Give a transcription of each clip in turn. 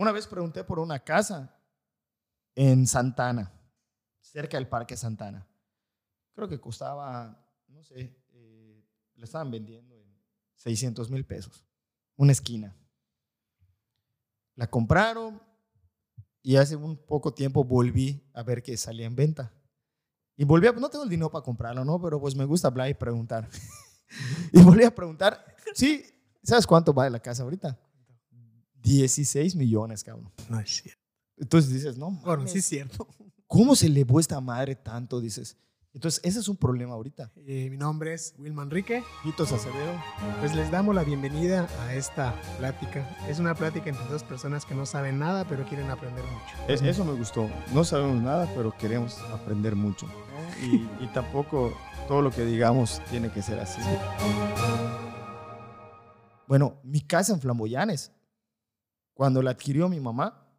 Una vez pregunté por una casa en Santana, cerca del Parque Santana. Creo que costaba, no sé, eh, le estaban vendiendo en 600 mil pesos, una esquina. La compraron y hace un poco tiempo volví a ver que salía en venta. Y volví a, no tengo el dinero para comprarlo, ¿no? Pero pues me gusta hablar y preguntar. y volví a preguntar, sí, ¿sabes cuánto vale la casa ahorita? 16 millones, cabrón. No es cierto. Entonces dices, no. Bueno, sí es cierto. ¿Cómo se le esta madre tanto? Dices. Entonces, ese es un problema ahorita. Eh, mi nombre es Wilman Enrique. Hitos Acevedo. Pues les damos la bienvenida a esta plática. Es una plática entre dos personas que no saben nada, pero quieren aprender mucho. eso me gustó. No sabemos nada, pero queremos aprender mucho. Y, y tampoco todo lo que digamos tiene que ser así. Bueno, mi casa en Flamboyanes, cuando la adquirió mi mamá,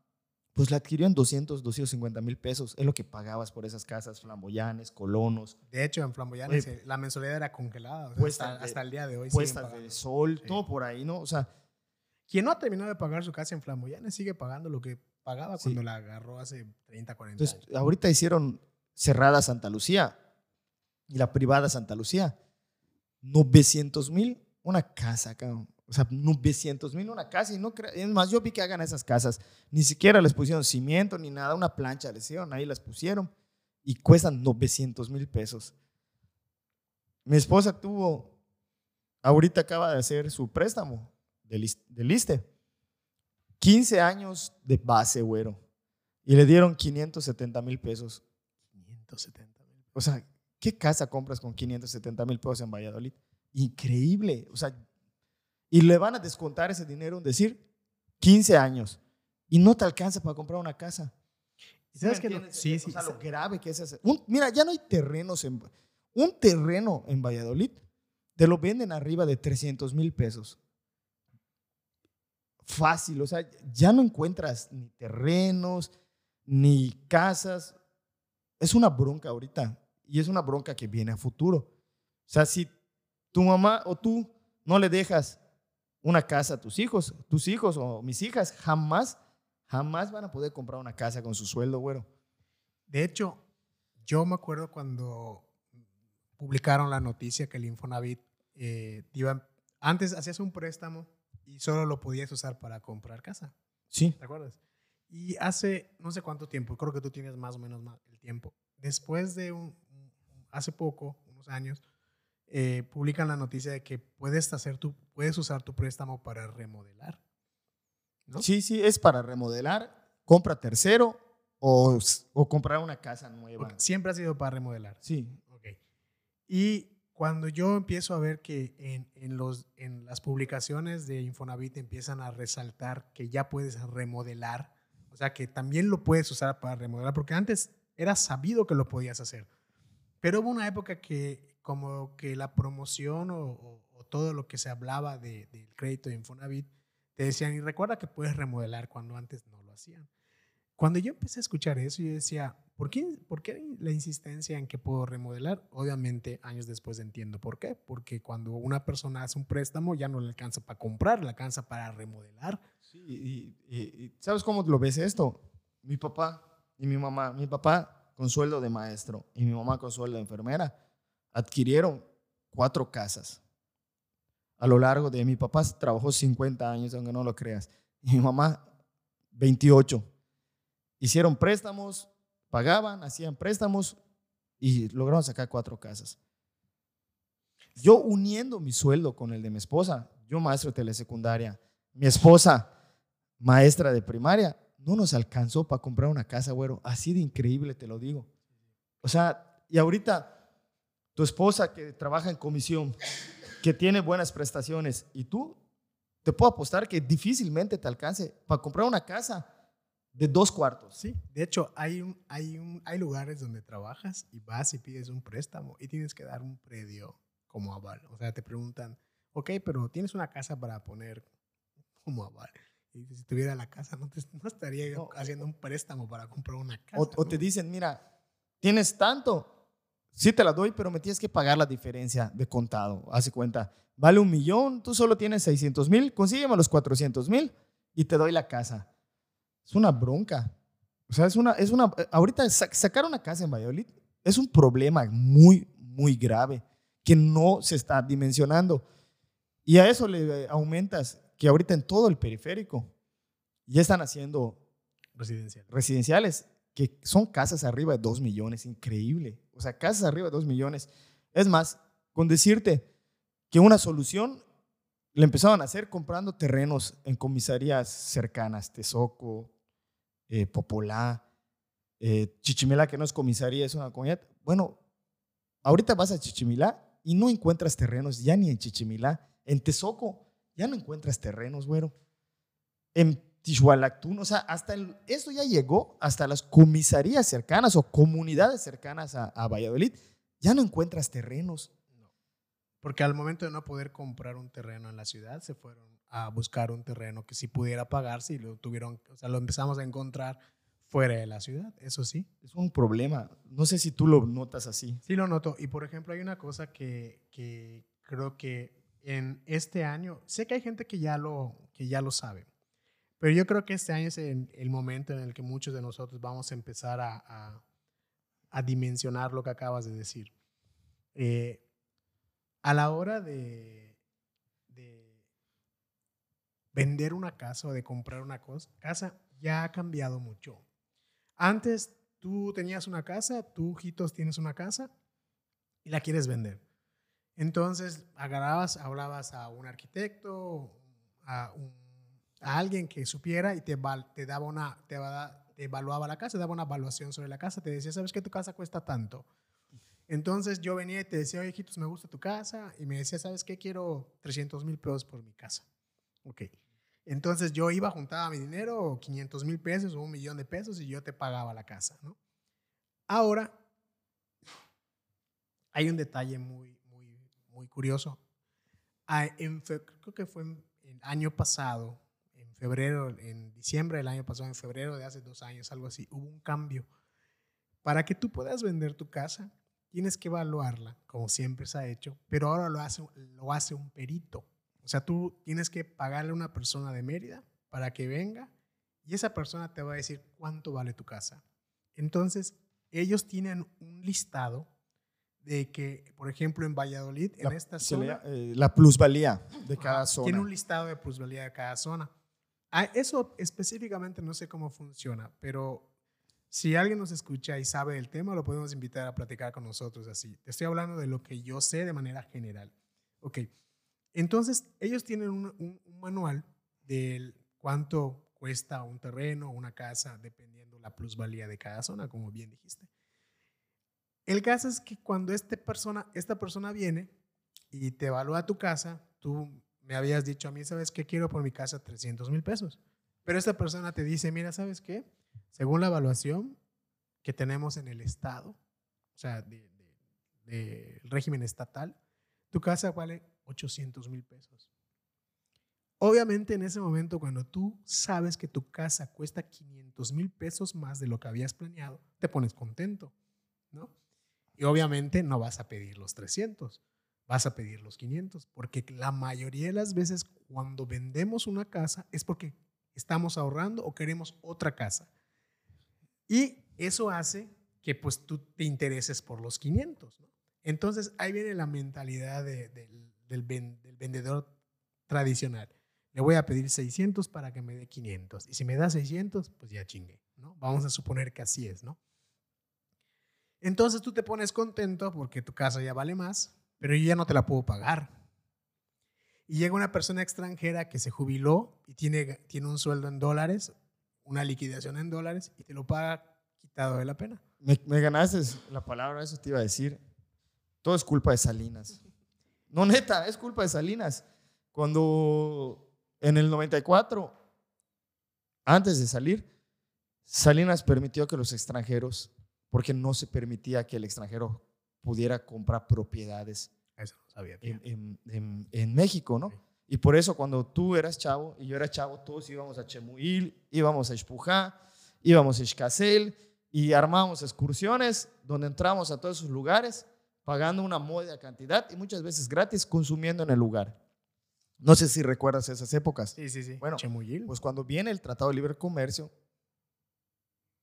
pues la adquirió en 200, 250 mil pesos. Es lo que pagabas por esas casas, flamboyanes, colonos. De hecho, en flamboyanes eh, la mensualidad era congelada. hasta, el día de hoy. Puestas de sol, todo por ahí, ¿no? O sea. Quien no ha terminado de pagar su casa en flamboyanes sigue pagando lo que pagaba cuando la agarró hace 30, 40 Entonces, Ahorita hicieron cerrada Santa Lucía y la privada Santa Lucía. 900 mil una casa, cabrón. O sea, 900 mil una casa y no Es más, yo vi que hagan esas casas. Ni siquiera les pusieron cimiento ni nada, una plancha les hicieron, ahí las pusieron y cuestan 900 mil pesos. Mi esposa tuvo, ahorita acaba de hacer su préstamo del, ISTE. 15 años de base, güero. Y le dieron 570 mil pesos. 570 mil. O sea, ¿qué casa compras con 570 mil pesos en Valladolid? Increíble. O sea, y le van a descontar ese dinero, en decir, 15 años. Y no te alcanza para comprar una casa. ¿Sabes qué? Sí, sí. O sea, lo grave que es eso. mira, ya no hay terrenos en... Un terreno en Valladolid te lo venden arriba de 300 mil pesos. Fácil, o sea, ya no encuentras ni terrenos, ni casas. Es una bronca ahorita y es una bronca que viene a futuro. O sea, si tu mamá o tú no le dejas una casa a tus hijos. Tus hijos o mis hijas jamás, jamás van a poder comprar una casa con su sueldo, güero. De hecho, yo me acuerdo cuando publicaron la noticia que el Infonavit eh, iba, antes hacías un préstamo y solo lo podías usar para comprar casa. Sí. ¿Te acuerdas? Y hace no sé cuánto tiempo, creo que tú tienes más o menos el tiempo. Después de un, hace poco, unos años, eh, publican la noticia de que puedes, hacer tu, puedes usar tu préstamo para remodelar. Sí, sí, es para remodelar, compra tercero o, o comprar una casa nueva. siempre ha sido para remodelar. Sí. Y cuando yo empiezo a ver que en, en, los, en las publicaciones de Infonavit empiezan a resaltar que ya puedes remodelar, o sea, que también lo puedes usar para remodelar, porque antes era sabido que lo podías hacer. Pero hubo una época que como que la promoción o, todo lo que se hablaba de, del crédito de Infonavit, te decían, y recuerda que puedes remodelar cuando antes no lo hacían. Cuando yo empecé a escuchar eso, yo decía, ¿por qué, ¿por qué la insistencia en que puedo remodelar? Obviamente, años después entiendo por qué. Porque cuando una persona hace un préstamo, ya no le alcanza para comprar, le alcanza para remodelar. Sí, y ¿sabes cómo lo ves esto? Mi papá y mi mamá, mi papá con sueldo de maestro y mi mamá con sueldo de enfermera, adquirieron cuatro casas. A lo largo de mi papá trabajó 50 años, aunque no lo creas, y mi mamá 28. Hicieron préstamos, pagaban, hacían préstamos y lograron sacar cuatro casas. Yo uniendo mi sueldo con el de mi esposa, yo maestro de telesecundaria, mi esposa maestra de primaria, no nos alcanzó para comprar una casa, güero. Así de increíble te lo digo. O sea, y ahorita tu esposa que trabaja en comisión, que tiene buenas prestaciones, y tú, te puedo apostar que difícilmente te alcance para comprar una casa de dos cuartos. Sí, de hecho, hay, un, hay, un, hay lugares donde trabajas y vas y pides un préstamo y tienes que dar un predio como aval. O sea, te preguntan, ok, pero tienes una casa para poner como aval. Y si tuviera la casa, no, te, no estaría haciendo un préstamo para comprar una casa. O, te dicen, mira, tienes tanto, sí te la doy, pero me tienes que pagar la diferencia de contado. Hace cuenta, vale un millón, tú solo tienes 600 mil, consígueme los 400 mil y te doy la casa. es una bronca. O sea, es una, es una, ahorita sacar una casa en Valladolid es un problema muy, muy grave que no se está dimensionando. Y a eso le aumentas que ahorita en todo el periférico ya están haciendo residenciales, que son casas arriba de 2 millones, increíble. O sea, casas arriba de 2 millones. Es más, con decirte que una solución le empezaban a hacer comprando terrenos en comisarías cercanas, Tezoco, eh, Popolá, eh, que no es comisaría, es una comunidad. Bueno, ahorita vas a Chichimilá y no encuentras terrenos ya ni en Chichimilá. En Tezoco ya no encuentras terrenos, güero. En Tijualactún, o sea, hasta el, eso ya llegó hasta las comisarías cercanas o comunidades cercanas a, a Valladolid. Ya no encuentras terrenos. Porque al momento de no poder comprar un terreno en la ciudad, se fueron a buscar un terreno que sí pudiera pagarse y lo tuvieron, o sea, lo empezamos a encontrar fuera de la ciudad, eso sí. Es un problema. No sé si tú lo notas así. Sí, lo noto. Y por ejemplo, hay una cosa que, que creo que en este año, sé que hay gente que ya lo, que ya lo sabe, pero yo creo que este año es el, momento en el que muchos de nosotros vamos a empezar a, a, dimensionar lo que acabas de decir. Eh, a la hora de, de, vender una casa o de comprar una casa, ya ha cambiado mucho. Antes tú tenías una casa, tú, Jitos, tienes una casa y la quieres vender. Entonces agarrabas, hablabas a un arquitecto, a un a alguien que supiera y te, te daba una, te, evaluaba la casa, te daba una evaluación sobre la casa, te decía, ¿sabes que tu casa cuesta tanto? Entonces yo venía y te decía, oye, hijitos, me gusta tu casa, y me decía, ¿sabes qué? Quiero 300 mil pesos por mi casa. Ok. Entonces yo iba, juntaba mi dinero, 500 mil pesos o un millón de pesos, y yo te pagaba la casa, ¿no? Ahora, hay un detalle muy, muy, muy curioso. Ah, creo que fue el año pasado, febrero, en diciembre del año pasado, en febrero de hace dos años, algo así, hubo un cambio. Para que tú puedas vender tu casa, tienes que evaluarla, como siempre se ha hecho, pero ahora lo hace, lo hace un perito. O sea, tú tienes que pagarle a una persona de Mérida para que venga y esa persona te va a decir cuánto vale tu casa. Entonces, ellos tienen un listado de que, por ejemplo, en Valladolid, en esta zona... Eh, la plusvalía de cada zona. Tiene un listado de plusvalía de cada zona. Ah, eso específicamente no sé cómo funciona, pero si alguien nos escucha y sabe el tema, lo podemos invitar a platicar con nosotros así. Te estoy hablando de lo que yo sé de manera general. Ok, entonces ellos tienen un, manual de cuánto cuesta un terreno una casa, dependiendo la plusvalía de cada zona, como bien dijiste. El caso es que cuando este esta persona viene y te evalúa tu casa, tú me habías dicho a mí, ¿sabes qué? Quiero por mi casa 300 mil pesos. Pero esta persona te dice, mira, ¿sabes qué? Según la evaluación que tenemos en el Estado, o sea, del de, régimen estatal, tu casa vale 800 mil pesos. Obviamente en ese momento, cuando tú sabes que tu casa cuesta 500 mil pesos más de lo que habías planeado, te pones contento, ¿no? Y obviamente no vas a pedir los 300 vas a pedir los 500, porque la mayoría de las veces cuando vendemos una casa es porque estamos ahorrando o queremos otra casa. Y eso hace que pues tú te intereses por los 500. Entonces ahí viene la mentalidad del, del, vendedor tradicional. Le voy a pedir 600 para que me dé 500. Y si me da 600, pues ya chingue. ¿no? Vamos a suponer que así es. ¿no? Entonces tú te pones contento porque tu casa ya vale más, pero yo ya no te la puedo pagar. Y llega una persona extranjera que se jubiló y tiene, tiene un sueldo en dólares, una liquidación en dólares, y te lo paga quitado de la pena. Me, me ganaste la palabra, eso te iba a decir. Todo es culpa de Salinas. No, neta, es culpa de Salinas. Cuando en el 94, antes de salir, Salinas permitió que los extranjeros, porque no se permitía que el extranjero pudiera comprar propiedades En, México, ¿no? Y por eso cuando tú eras chavo y yo era chavo, todos íbamos a Chemuil, íbamos a Espujá, íbamos a Escacel y armábamos excursiones donde entramos a todos esos lugares pagando una módica cantidad y muchas veces gratis consumiendo en el lugar. No sé si recuerdas esas épocas. Sí, sí, sí. Bueno, pues cuando viene el Tratado de Libre Comercio,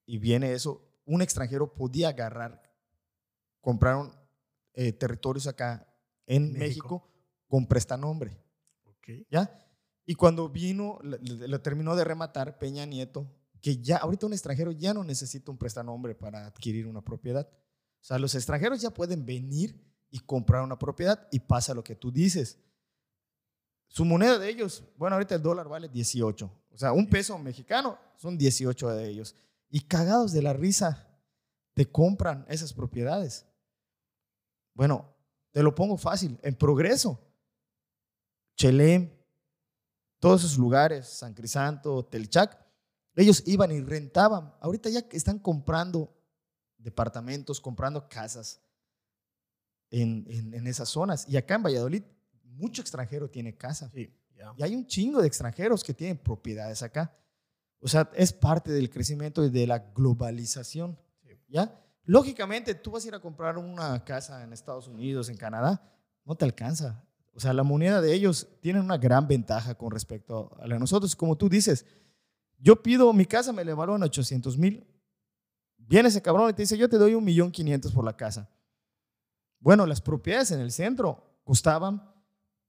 y viene eso, un extranjero podía agarrar, compraron eh, territorios acá en México. México, con prestanombre. ¿Ya? Y cuando vino, lo terminó de rematar Peña Nieto, que ya, ahorita un extranjero ya no necesita un prestanombre para adquirir una propiedad. O sea, los extranjeros ya pueden venir y comprar una propiedad y pasa lo que tú dices. Su moneda de ellos, bueno, ahorita el dólar vale 18. O sea, un peso mexicano son 18 de ellos. Y cagados de la risa, te compran esas propiedades. Bueno, te lo pongo fácil. En progreso, Chelem, todos esos lugares, San Crisanto, Telchac, ellos iban y rentaban. Ahorita ya están comprando departamentos, comprando casas en, en, en esas zonas. Y acá en Valladolid, mucho extranjero tiene casa. Sí. Y hay un chingo de extranjeros que tienen propiedades acá. O sea, es parte del crecimiento y de la globalización. Sí. ¿Ya? Lógicamente, tú vas a ir a comprar una casa en Estados Unidos, en Canadá, no te alcanza. O sea, la moneda de ellos tiene una gran ventaja con respecto a la de nosotros. Como tú dices, yo pido mi casa, me la evalúan 800 mil. Viene ese cabrón y te dice, yo te doy un millón quinientos por la casa. Bueno, las propiedades en el centro costaban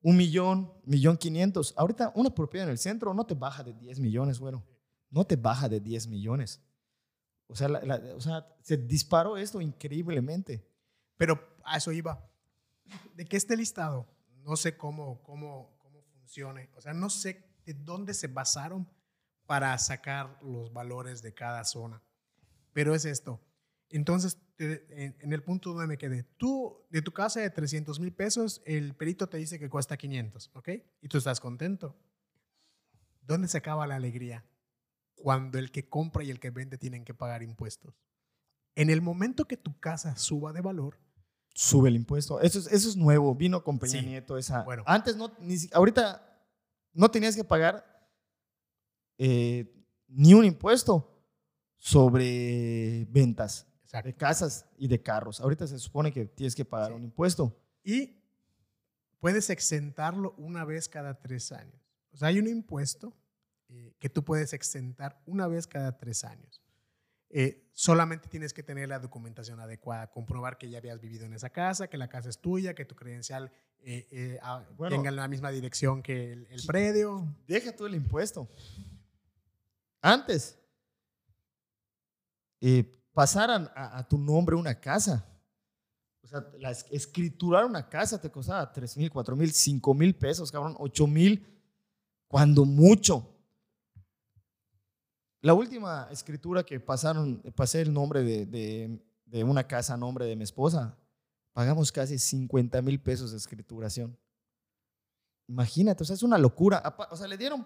un millón, millón quinientos. Ahorita una propiedad en el centro no te baja de 10 millones, bueno. No te baja de 10 millones. O sea, o sea, se disparó esto increíblemente. Pero a eso iba. De que este listado, no sé cómo, cómo, cómo funcione. O sea, no sé de dónde se basaron para sacar los valores de cada zona. Pero es esto. Entonces, en el punto donde me quedé, tú, de tu casa de 300 mil pesos, el perito te dice que cuesta 500, ¿ok? Y tú estás contento. ¿Dónde se acaba la alegría? Cuando el que compra y el que vende tienen que pagar impuestos. En el momento que tu casa suba de valor, Sube el impuesto. Eso es, eso es nuevo. Vino con Peña Sí. Nieto. Esa. Bueno. Antes no, ni ahorita no tenías que pagar eh, ni un impuesto sobre ventas de casas y de carros. Ahorita se supone que tienes que pagar Sí. un impuesto. Y puedes exentarlo una vez cada tres años. O sea, hay un impuesto eh, que tú puedes exentar una vez cada tres años. Eh, solamente tienes que tener la documentación adecuada, comprobar que ya habías vivido en esa casa, que la casa es tuya, que tu credencial eh, ah, Bueno. tenga la misma dirección que el, el predio. Deja tú el impuesto. Antes, pasaran a, a tu nombre una casa. O sea, la escriturar una casa te costaba 3 mil, 4 mil, 5 mil pesos, cabrón, 8 mil, cuando mucho. La última escritura que pasaron, pasé el nombre de, de- de una casa a nombre de mi esposa, pagamos casi 50 mil pesos de escrituración. Imagínate, o sea, es una locura. O sea, le dieron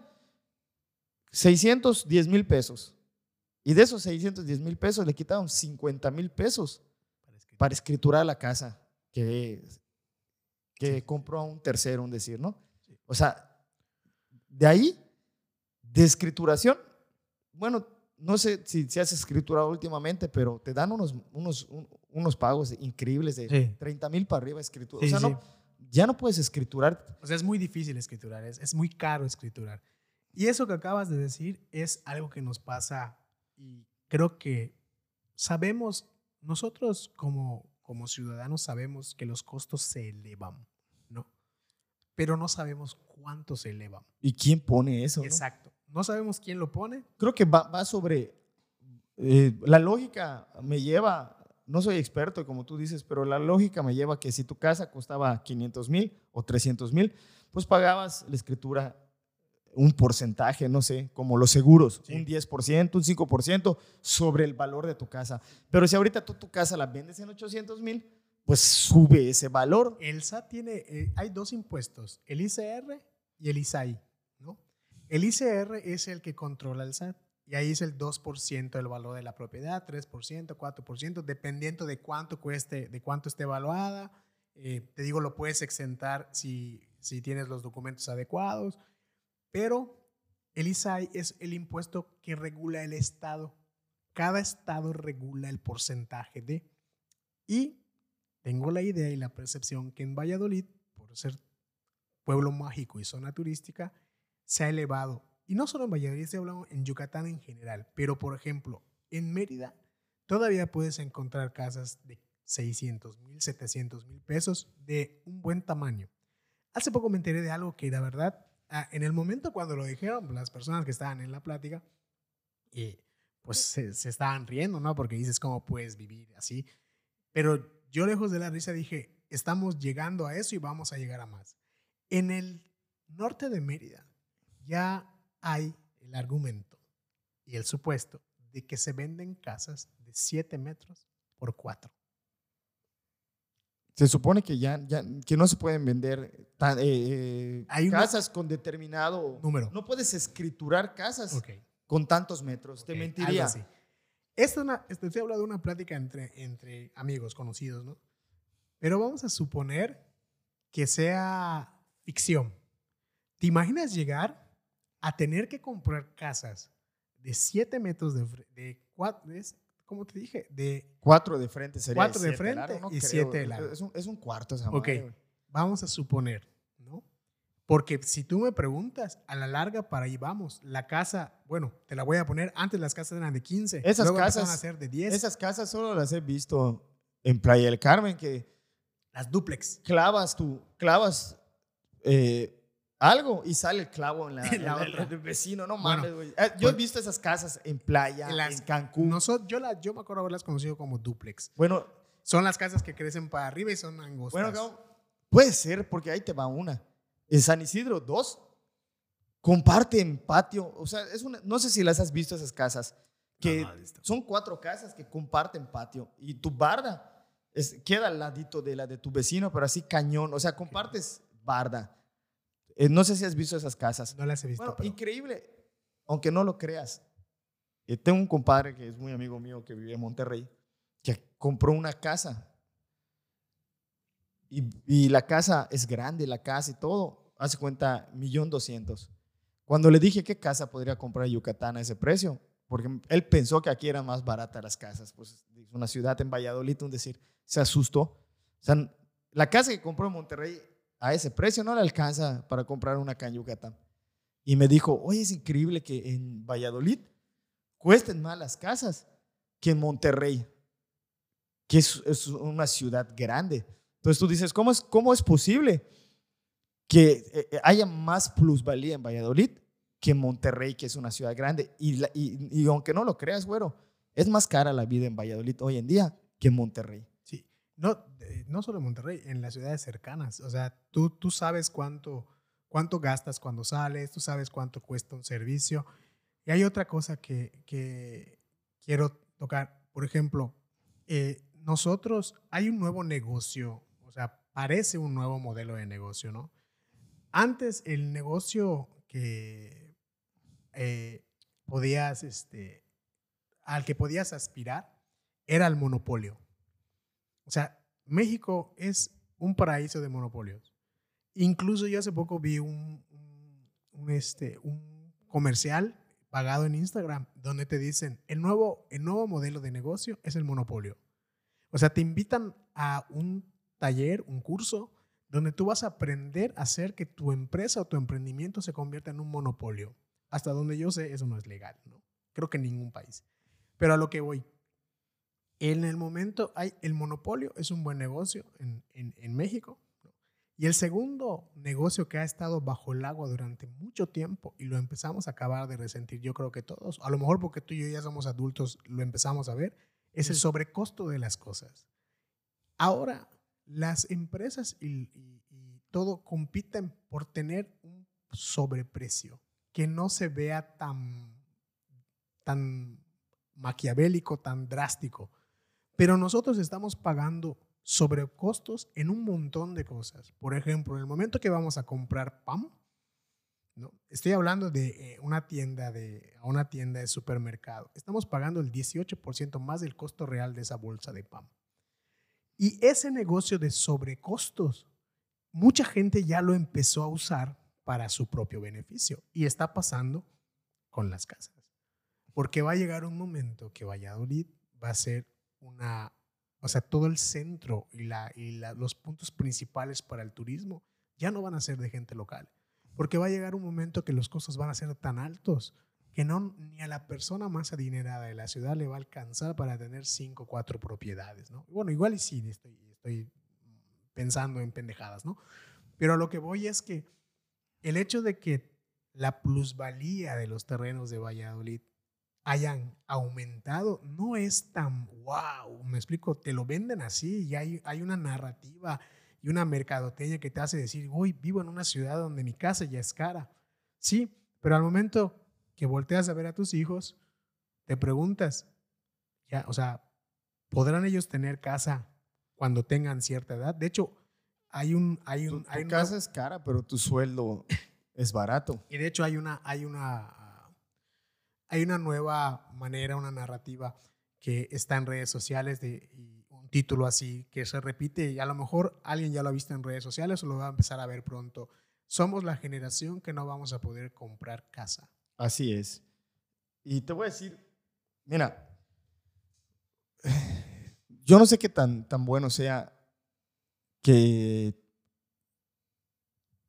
610 mil pesos. Y de esos 610 mil pesos le quitaron 50 mil pesos para escriturar la casa que, que compró a un tercero, un decir, ¿no? Sí. O sea, de ahí, de escrituración, bueno, no sé si, si has escriturado últimamente, pero te dan unos, unos, un- unos pagos increíbles de Sí. 30 mil para arriba escritura. Sí, o sea, sí. no, ya no puedes escriturar. O sea, es muy difícil escriturar, es, es muy caro escriturar. Y eso que acabas de decir es algo que nos pasa y creo que sabemos, nosotros como, como ciudadanos sabemos que los costos se elevan, ¿no? Pero no sabemos cuánto se elevan. ¿Y quién pone eso? Exacto. No sabemos quién lo pone. creo que va, va sobre eh, la lógica me lleva no soy experto como tú dices pero la lógica me lleva que si tu casa costaba 500 mil o 300 mil pues pagabas la escritura un porcentaje no sé como los seguros Sí. un 10% un 5% sobre el valor de tu casa pero si ahorita tú tu casa la vendes en 800 mil pues sube ese valor El SAT tiene, eh, hay dos impuestos, el ICR y el ISAI, ¿no? El ICR es el que controla el SAT y ahí es el 2% del valor de la propiedad, 3%, 4%, dependiendo de cuánto cueste, de cuánto esté evaluada. Eh, te digo, lo puedes exentar si, si tienes los documentos adecuados, pero el ISAI es el impuesto que regula el Estado. Cada Estado regula el porcentaje de... Y tengo la idea y la percepción que en Valladolid, por ser pueblo mágico y zona turística, se ha elevado. Y no solo en Valladolid, estoy hablando en Yucatán en general, pero por ejemplo, En Mérida todavía puedes encontrar casas de 600 mil, 700 mil pesos de un buen tamaño. Hace poco me enteré de algo que la verdad, en el momento cuando lo dijeron, las personas que estaban en la plática, eh, pues se, se estaban riendo, ¿no? Porque dices, ¿cómo puedes vivir así? Pero yo lejos de la risa dije, estamos llegando a eso y vamos a llegar a más. En el norte de Mérida ya hay el argumento y el supuesto de que se venden casas de 7 metros por 4. Se supone que ya, ya que no se pueden vender tan- eh, eh, Hay una- casas con determinado Número. No puedes escriturar casas Ok. con tantos metros. Te Ok, mentiría. así. Esta es una, estoy hablando de una plática entre, entre amigos conocidos, ¿no? Pero vamos a suponer que sea ficción. ¿Te imaginas llegar a tener que comprar casas de 7 metros de, de cuatro, es, ¿cómo te dije? De, Cuatro de frente sería. Cuatro de siete frente largo, no y creo. siete de largo. Es un, es un cuarto esa Ok. madre, vamos a suponer, ¿no? Porque si tú me preguntas, a la larga para ahí vamos. La casa, bueno, te la voy a poner, antes las casas eran de 15. Esas luego casas- a ser de 10. Esas casas solo las he visto en Playa del Carmen, que las duplex. clavas tú, clavas eh, algo y sale el clavo en la, En la en la- otra. del vecino. No mames, güey. Eh, Yo he pues- visto esas casas en playa, En las- en Cancún. Nosotros, yo, la, yo me acuerdo haberlas conocido como duplex. bueno, Son las casas que crecen para arriba y son angostas. bueno, puede ser, porque ahí te va una. En San Isidro, dos. Comparten patio. O sea, es una, no sé si las has visto esas casas. Que No, no son cuatro casas que comparten patio. Y tu barda es, queda al ladito de la de tu vecino, pero así cañón. O sea, compartes barda. Eh, no sé si has visto esas casas. No las he visto. Bueno, pero- increíble, aunque no lo creas. Eh, tengo un compadre que es muy amigo mío que vive en Monterrey, que compró una casa. Y, y la casa es grande, la casa y todo. Hace cuenta, millón doscientos. Cuando le dije qué casa podría comprar en Yucatán a ese precio, porque él pensó que aquí eran más baratas las casas, pues es una ciudad en Valladolid, un decir, se asustó. O sea, la casa que compró en Monterrey a ese precio no le alcanza para comprar una acá. Y me dijo, oye, es increíble que en Valladolid cuesten más las casas que en Monterrey, que es, una ciudad grande. Entonces tú dices, ¿cómo es, posible que eh, eh, haya más plusvalía en Valladolid que en Monterrey, que es una ciudad grande? Y- y aunque no lo creas, güero, es más cara la vida en Valladolid hoy en día que en Monterrey. No, eh, no solo en Monterrey, en las ciudades cercanas. O sea, tú, tú sabes cuánto, cuánto gastas cuando sales, tú sabes cuánto cuesta un servicio. Y hay otra cosa que, que quiero tocar. Por ejemplo, eh, nosotros, hay un nuevo negocio, o sea, parece un nuevo modelo de negocio, ¿no? Antes el negocio que eh, podías, este, al que podías aspirar era el monopolio. O sea, México es un paraíso de monopolios. Incluso yo hace poco vi un, este, un comercial pagado en Instagram donde te dicen, el nuevo, el nuevo modelo de negocio es el monopolio. O sea, te invitan a un taller, un curso, donde tú vas a aprender a hacer que tu empresa o tu emprendimiento se convierta en un monopolio. Hasta donde yo sé, eso no es legal, ¿no? Creo que en ningún país. Pero a lo que voy, en el momento hay el monopolio, es un buen negocio en, en- en México. ¿no? Y el segundo negocio que ha estado bajo el agua durante mucho tiempo y lo empezamos a acabar de resentir, yo creo que todos, a lo mejor porque tú y yo ya somos adultos, lo empezamos a ver, es el sobrecosto de las cosas. Ahora, las empresas y, y- y todo compiten por tener un sobreprecio que no se vea tan, tan maquiavélico, tan drástico. Pero nosotros estamos pagando sobrecostos en un montón de cosas. Por ejemplo, en el momento que vamos a comprar pan, ¿no? estoy hablando de eh, una tienda de una tienda de supermercado. Estamos pagando el 18% más del costo real de esa bolsa de pan. Y ese negocio de sobrecostos, mucha gente ya lo empezó a usar para su propio beneficio. Y está pasando con las casas. Porque va a llegar un momento que Valladolid va a ser una, o sea, todo el centro y, la, y la- los puntos principales para el turismo ya no van a ser de gente local. Porque va a llegar un momento que los costos van a ser tan altos que no ni a la persona más adinerada de la ciudad le va a alcanzar para tener cinco o cuatro propiedades, ¿no? Bueno, igual y sí, estoy, estoy pensando en pendejadas, ¿no? Pero a lo que voy es que el hecho de que la plusvalía de los terrenos de Valladolid hayan aumentado no es tan wow, me explico, te lo venden así y hay, hay una narrativa y una mercadotecnia que te hace decir, uy, vivo en una ciudad donde mi casa ya es cara. Sí, pero al momento que volteas a ver a tus hijos, te preguntas, ya, o sea, ¿podrán ellos tener casa cuando tengan cierta edad? De hecho, hay un... Hay un Tu, hay tu una- casa es cara, pero tu sueldo es barato. y de hecho hay una, hay una, hay una nueva manera, una narrativa que está en redes sociales de un título así que se repite y a lo mejor alguien ya lo ha visto en redes sociales o lo va a empezar a ver pronto. Somos la generación que no vamos a poder comprar casa. Así es. Y te voy a decir, mira, yo no sé qué tan, tan bueno sea que,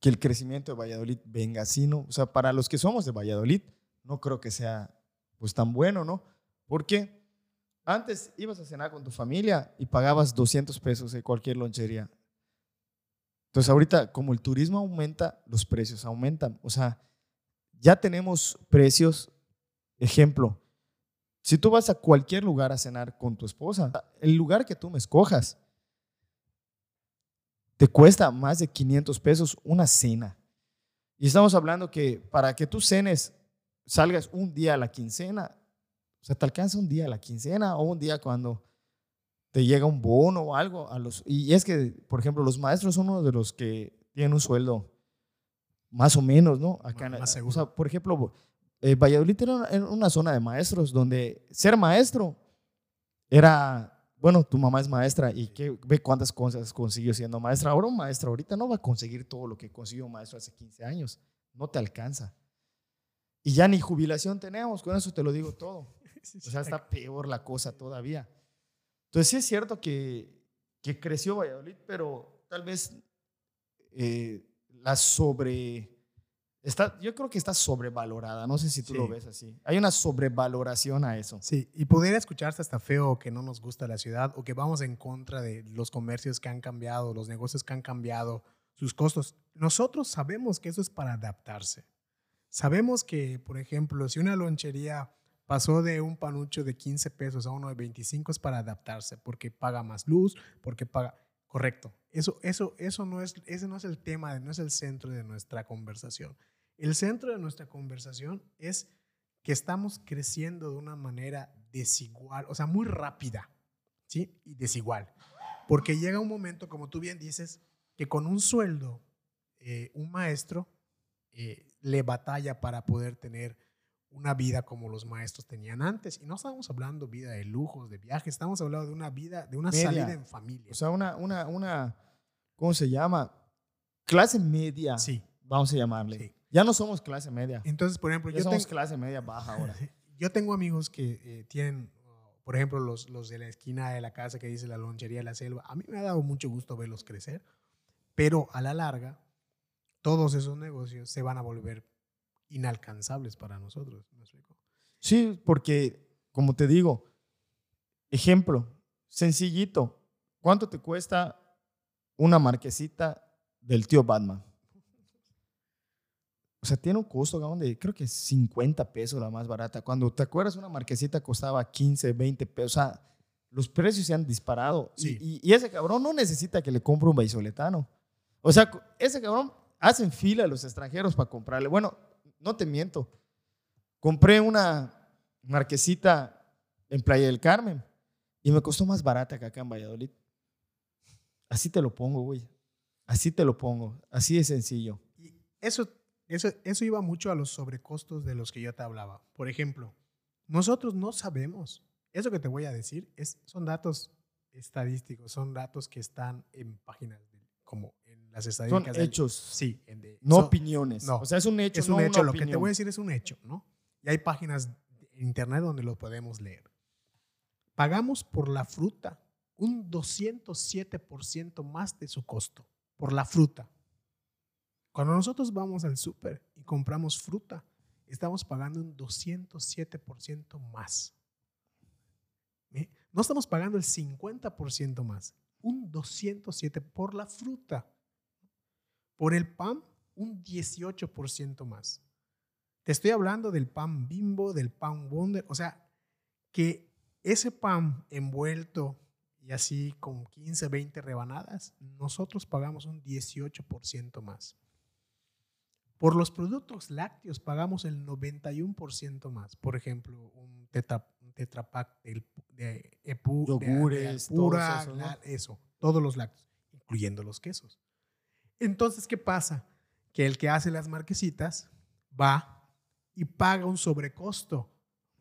que el crecimiento de Valladolid venga así, ¿no? O sea, para los que somos de Valladolid, no creo que sea pues tan bueno, ¿no? Porque antes ibas a cenar con tu familia y pagabas 200 pesos en cualquier lonchería. Entonces ahorita, como el turismo aumenta, los precios aumentan. O sea, ya tenemos precios, ejemplo, si tú vas a cualquier lugar a cenar con tu esposa, el lugar que tú me escojas, te cuesta más de 500 pesos una cena. Y estamos hablando que para que tú cenes, salgas un día a la quincena, o sea, te alcanza un día a la quincena o un día cuando te llega un bono o algo. A los, y es que, por ejemplo, los maestros son uno de los que tienen un sueldo más o menos, ¿no? Acá, en- Más o seguro. sea, por ejemplo, eh, Valladolid era una, era una zona de maestros donde ser maestro era, bueno, tu mamá es maestra y que, ve cuántas cosas consiguió siendo maestra. Ahora un maestro ahorita no va a conseguir todo lo que consiguió un maestro hace 15 años. No te alcanza. Y ya ni jubilación tenemos, con eso te lo digo todo. O sea, está peor la cosa todavía. Entonces sí es cierto que, que creció Valladolid, pero tal vez eh, la sobre... Está, yo creo que está sobrevalorada, no sé si tú Sí. lo ves así. Hay una sobrevaloración a eso. Sí, y pudiera escucharse hasta feo que no nos gusta la ciudad o que vamos en contra de los comercios que han cambiado, los negocios que han cambiado, sus costos. Nosotros sabemos que eso es para adaptarse. Sabemos que, por ejemplo, si una lonchería pasó de un panucho de 15 pesos a uno de 25 es para adaptarse, porque paga más luz, porque paga... Correcto. Eso, eso, eso no es, ese no es el tema, no es el centro de nuestra conversación. El centro de nuestra conversación es que estamos creciendo de una manera desigual, o sea, muy rápida, ¿sí? Y desigual. Porque llega un momento, como tú bien dices, que con un sueldo, eh, un maestro eh, le batalla para poder tener una vida como los maestros tenían antes. Y no estamos hablando vida de lujos, de viajes, estamos hablando de una vida, de una Media. salida en familia. O sea, una, una, una, ¿cómo se llama? Clase media, sí. vamos a llamarle. Sí. Ya no somos clase media, Entonces, por ejemplo, ya yo somos tengo, clase media baja ahora. yo tengo amigos que eh, tienen, por ejemplo, los, los de la esquina de la casa que dice la lonchería de la selva. A mí me ha dado mucho gusto verlos crecer, pero a la larga, todos esos negocios se van a volver inalcanzables para nosotros. ¿me explico? Sí, porque, como te digo, ejemplo, sencillito, ¿cuánto te cuesta una marquesita del tío Batman? O sea, tiene un costo cabrón, de, creo que 50 pesos la más barata. Cuando te acuerdas, una marquesita costaba 15, 20 pesos. O sea, los precios se han disparado. Sí. Y, y ese cabrón no necesita que le compre un baisoletano. O sea, ese cabrón hacen fila los extranjeros para comprarle. Bueno, no te miento. Compré una marquesita en Playa del Carmen y me costó más barata que acá en Valladolid. Así te lo pongo, güey. Así te lo pongo. Así de sencillo. Y eso, eso, eso iba mucho a los sobrecostos de los que yo te hablaba. Por ejemplo, nosotros no sabemos. Eso que te voy a decir es, son datos estadísticos, son datos que están en páginas como las Son estadísticas. del- hechos, Sí, en de- no son- opiniones. no. o sea, es un hecho, es un no hecho. una Lo que te voy a decir es un hecho, ¿no? Y hay páginas en internet donde lo podemos leer. Pagamos por la fruta un 207% más de su costo, por la fruta. Cuando nosotros vamos al súper y compramos fruta, estamos pagando un 207% más. ¿Eh? No estamos pagando el 50% más, un 207% por la fruta. Por el pan, un 18% más. Te estoy hablando del pan bimbo, del pan wonder, o sea, que ese pan envuelto y así con 15, 20 rebanadas, nosotros pagamos un 18% más. Por los productos lácteos pagamos el 91% más. Por ejemplo, un, tetra, tetrapack de, de, Epu, Yogures, pura, todo eso, ¿no? eso, todos los lácteos, incluyendo los quesos. Entonces, ¿qué pasa? Que el que hace las marquesitas va y paga un sobrecosto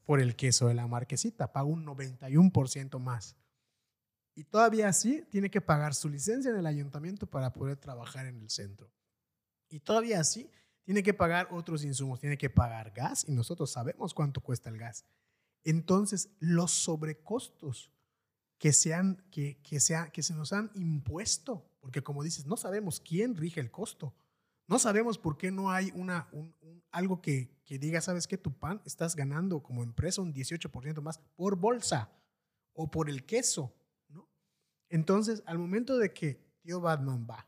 por el queso de la marquesita, paga un 91% más. Y todavía así tiene que pagar su licencia en el ayuntamiento para poder trabajar en el centro. Y todavía así tiene que pagar otros insumos, tiene que pagar gas y nosotros sabemos cuánto cuesta el gas. Entonces, los sobrecostos que se, han, que, que, se ha- que se nos han impuesto, porque como dices, no sabemos quién rige el costo. No sabemos por qué no hay una, un- un- algo que, que diga, sabes que tu pan estás ganando como empresa un 18% más por bolsa o por el queso, ¿no? Entonces, al momento de que tío Batman va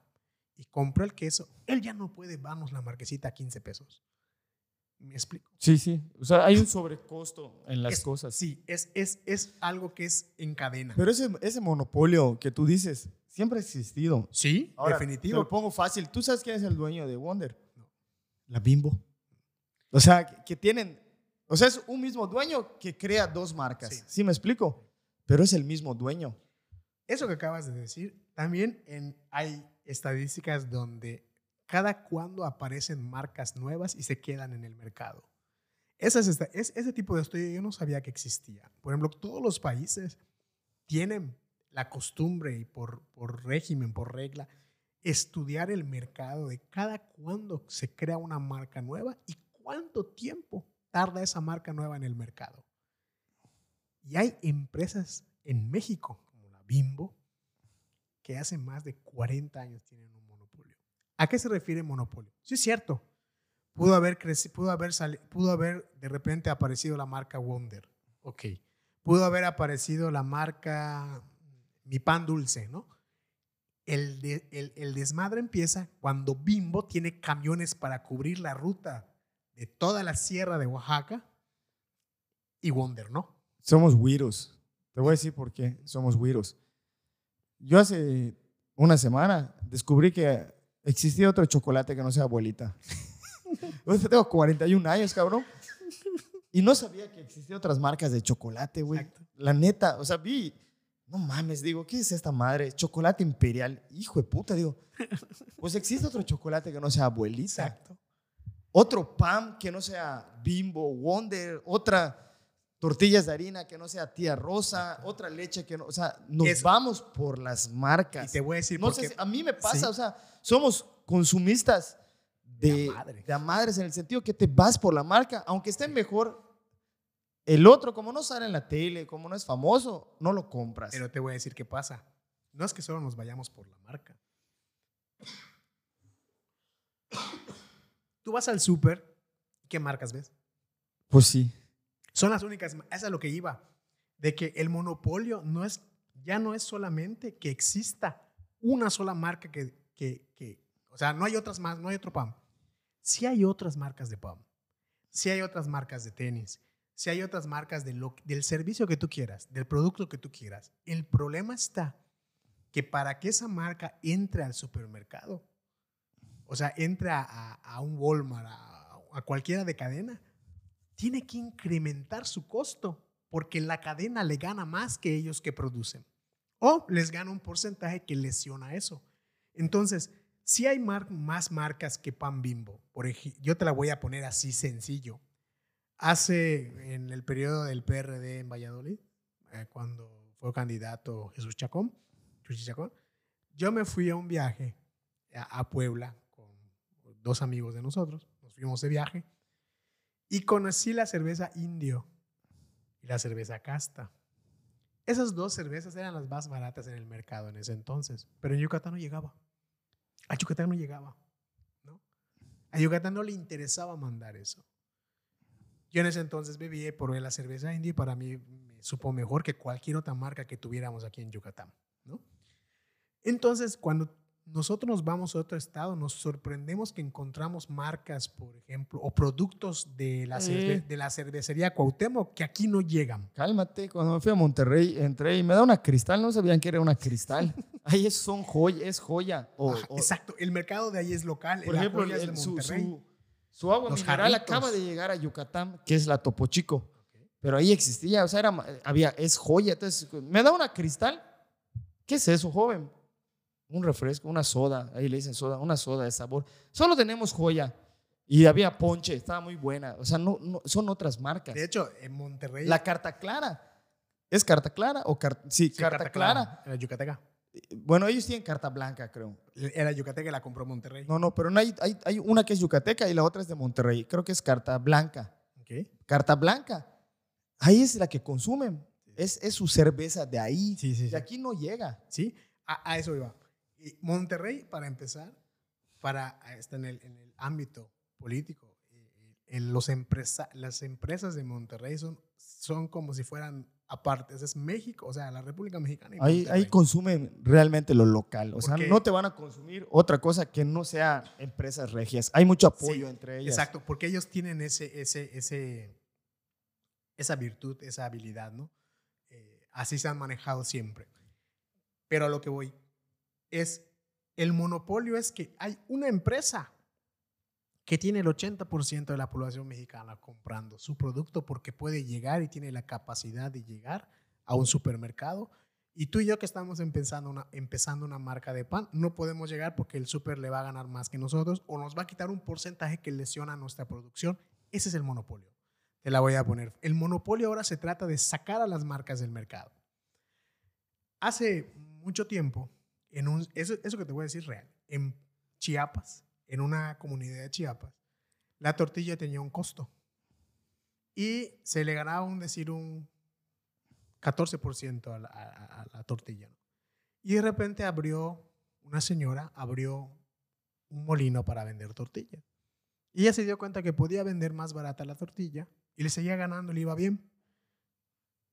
y compra el queso, él ya no puede darnos la marquesita a 15 pesos. ¿Me explico? Sí, sí. O sea, hay un sobrecosto en las Es- cosas. Sí, es, es, es algo que es en cadena. Pero ese, ese monopolio que tú dices siempre ha existido. sí, Ahora, definitivo. Te lo pongo fácil. ¿Tú sabes quién es el dueño de Wonder? No. La Bimbo. O sea, que, que tienen. O sea, es un mismo dueño que crea dos marcas. Sí. Sí. me explico? Pero es el mismo dueño. Eso que acabas de decir, también en, hay estadísticas donde cada cuando aparecen marcas nuevas y se quedan en el mercado. Esas esta- es, ese tipo de estudio yo no sabía que existía. Por ejemplo, todos los países tienen la costumbre y por, por régimen, por regla, estudiar el mercado de cada cuándo se crea una marca nueva y cuánto tiempo tarda esa marca nueva en el mercado. Y hay empresas en México, como la Bimbo, que hace más de 40 años tienen un monopolio. ¿A qué se refiere monopolio? Sí, es cierto. Pudo haber, creci- pudo haber, pudo haber de repente aparecido la marca Wonder. Ok. Pudo haber aparecido la marca Mi Pan Dulce, ¿no? El, de- el- el desmadre empieza cuando Bimbo tiene camiones para cubrir la ruta de toda la sierra de Oaxaca y Wonder, ¿no? Somos güiros. Te voy a decir por qué somos güiros. Yo hace una semana descubrí que existía otro chocolate que no sea abuelita. Yo tengo 41 años, cabrón. Y no sabía que existían otras marcas de chocolate, güey. La neta, o sea, vi, no mames, digo, ¿qué es esta madre? Chocolate imperial. Hijo de puta, digo. Pues existe otro chocolate que no sea abuelita. Exacto. Otro pan que no sea bimbo, wonder, otra tortillas de harina que no sea tía rosa, otra leche que no, o sea, nos Eso. vamos por las marcas. Y te voy a decir no sé, si- a mí me pasa, Sí. o sea, somos consumistas de, De a madre. de a madres en el sentido que te vas por la marca, aunque esté mejor el otro, como no sale en la tele, como no es famoso, no lo compras. Pero te voy a decir qué pasa. No es que solo nos vayamos por la marca. Tú vas al súper, ¿y ¿qué marcas ves? pues sí. Son las únicas, esa es a lo que iba, de que el monopolio no es, ya no es solamente que exista una sola marca que, que, que- o sea, no hay otras más, no hay otro PAM. Sí hay otras marcas de PAM, sí hay otras marcas de tenis, sí hay otras marcas del servicio que tú quieras, del producto que tú quieras. El problema está que para que esa marca entre al supermercado, o sea, entre a, un Walmart, a, a cualquiera de cadena, tiene que incrementar su costo porque la cadena le gana más que ellos que producen. O les gana un porcentaje que lesiona eso. Entonces, si hay más marcas que Pan Bimbo, por ejemplo, yo te la voy a poner así sencillo. Hace, en el periodo del PRD en Valladolid, eh, cuando fue candidato Jesús Chacón, Chacón, yo me fui a un viaje a, a Puebla con dos amigos de nosotros. Nos fuimos de viaje y conocí la cerveza indio y la cerveza casta. Esas dos cervezas eran las más baratas en el mercado en ese entonces, pero en Yucatán no llegaba. A Yucatán no llegaba, ¿no? A Yucatán no le interesaba mandar eso. Yo en ese entonces bebí y probé la cerveza india y para mí me supo mejor que cualquier otra marca que tuviéramos aquí en Yucatán, ¿no? Entonces, cuando nosotros nos vamos a otro estado, nos sorprendemos que encontramos marcas, por ejemplo, o productos de la, cerve- Sí. de la cervecería Cuauhtémoc que aquí no llegan. Cálmate, cuando me fui a Monterrey entré y me da una cristal, no sabían que era una cristal. Ahí es, son joya, es joya. O, o- Exacto, el mercado de ahí es local, por ejemplo, joya es de el- su, Monterrey. su- su agua Los mineral jarritos. acaba de llegar a Yucatán, que es la Topo Chico. Pero ahí existía, o sea, era, había, es joya. Entonces, me da una cristal. ¿Qué es eso, joven? Un refresco, una soda. Ahí le dicen soda, una soda de sabor. Solo tenemos joya. Y había ponche, estaba muy buena. O sea, no, no- son otras marcas. De hecho, en Monterrey. La carta clara. ¿Es carta clara o car- sí, sí, carta, clara? Era Yucateca. Bueno, ellos tienen carta blanca, creo. Era Yucateca y la compró Monterrey. No, no, pero no hay, hay, hay una que es yucateca y la otra es de Monterrey. Creo que es carta blanca. Ok. Carta blanca. Ahí es la que consumen. Es, es su cerveza de ahí. Sí, sí, sí. aquí no llega. ¿Sí? A, a eso iba. Y Monterrey, para empezar, para está en el, en el ámbito político, eh, en los empresa, las empresas de Monterrey son, son como si fueran apartes. Es México, o sea, la República Mexicana. Y Ahí, ahí consumen realmente lo local. O sea, no te van a consumir otra cosa que no sea empresas regias. Hay mucho apoyo Sí, entre ellas. Exacto, porque ellos tienen ese, ese, ese, esa virtud, esa habilidad, ¿no? Eh, así se han manejado siempre. Pero a lo que voy es, el monopolio es que hay una empresa que tiene el 80% de la población mexicana comprando su producto porque puede llegar y tiene la capacidad de llegar a un supermercado. Y tú y yo que estamos empezando una, empezando una marca de pan, no podemos llegar porque el super le va a ganar más que nosotros o nos va a quitar un porcentaje que lesiona nuestra producción. Ese es el monopolio. Te la voy a poner. El monopolio ahora se trata de sacar a las marcas del mercado. Hace mucho tiempo, en un, eso, eso que te voy a decir real, en Chiapas, en una comunidad de Chiapas, la tortilla tenía un costo y se le ganaba un decir un 14% a la, a- la tortilla. Y de repente abrió, una señora abrió un molino para vender tortillas. Y ella se dio cuenta que podía vender más barata la tortilla y le seguía ganando, le iba bien.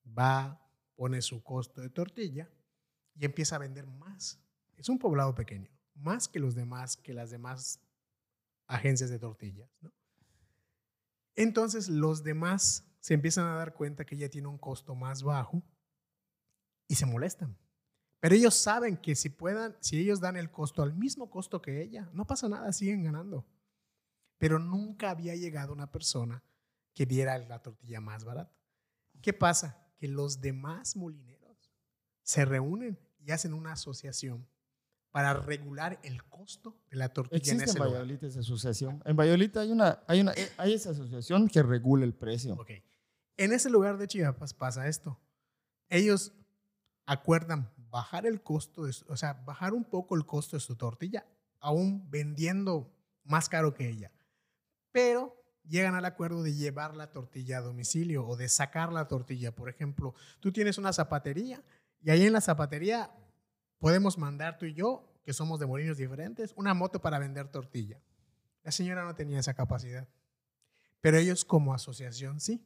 Va, pone su costo de tortilla y empieza a vender más. Es un poblado pequeño, más que los demás, que las demás agencias de tortillas. Entonces los demás se empiezan a dar cuenta que ella tiene un costo más bajo y se molestan. Pero ellos saben que si puedan, si ellos dan el costo al mismo costo que ella, no pasa nada, siguen ganando. Pero nunca había llegado una persona que diera la tortilla más barata. ¿Qué pasa? Que los demás molineros se reúnen y hacen una asociación para regular el costo de la tortilla en Existe ese en lugar. Valladolid esa asociación. En Valladolid hay, una, hay, una, eh, hay esa asociación que regula el precio. Ok. En ese lugar de Chiapas pasa esto. Ellos acuerdan bajar el costo, de o sea, bajar un poco el costo de su tortilla, aún vendiendo más caro que ella. Pero llegan al acuerdo de llevar la tortilla a domicilio o de sacar la tortilla. Por ejemplo, tú tienes una zapatería y ahí en la zapatería podemos mandar tú y yo, que somos de molinos diferentes, una moto para vender tortilla. La señora no tenía esa capacidad, pero ellos como asociación sí.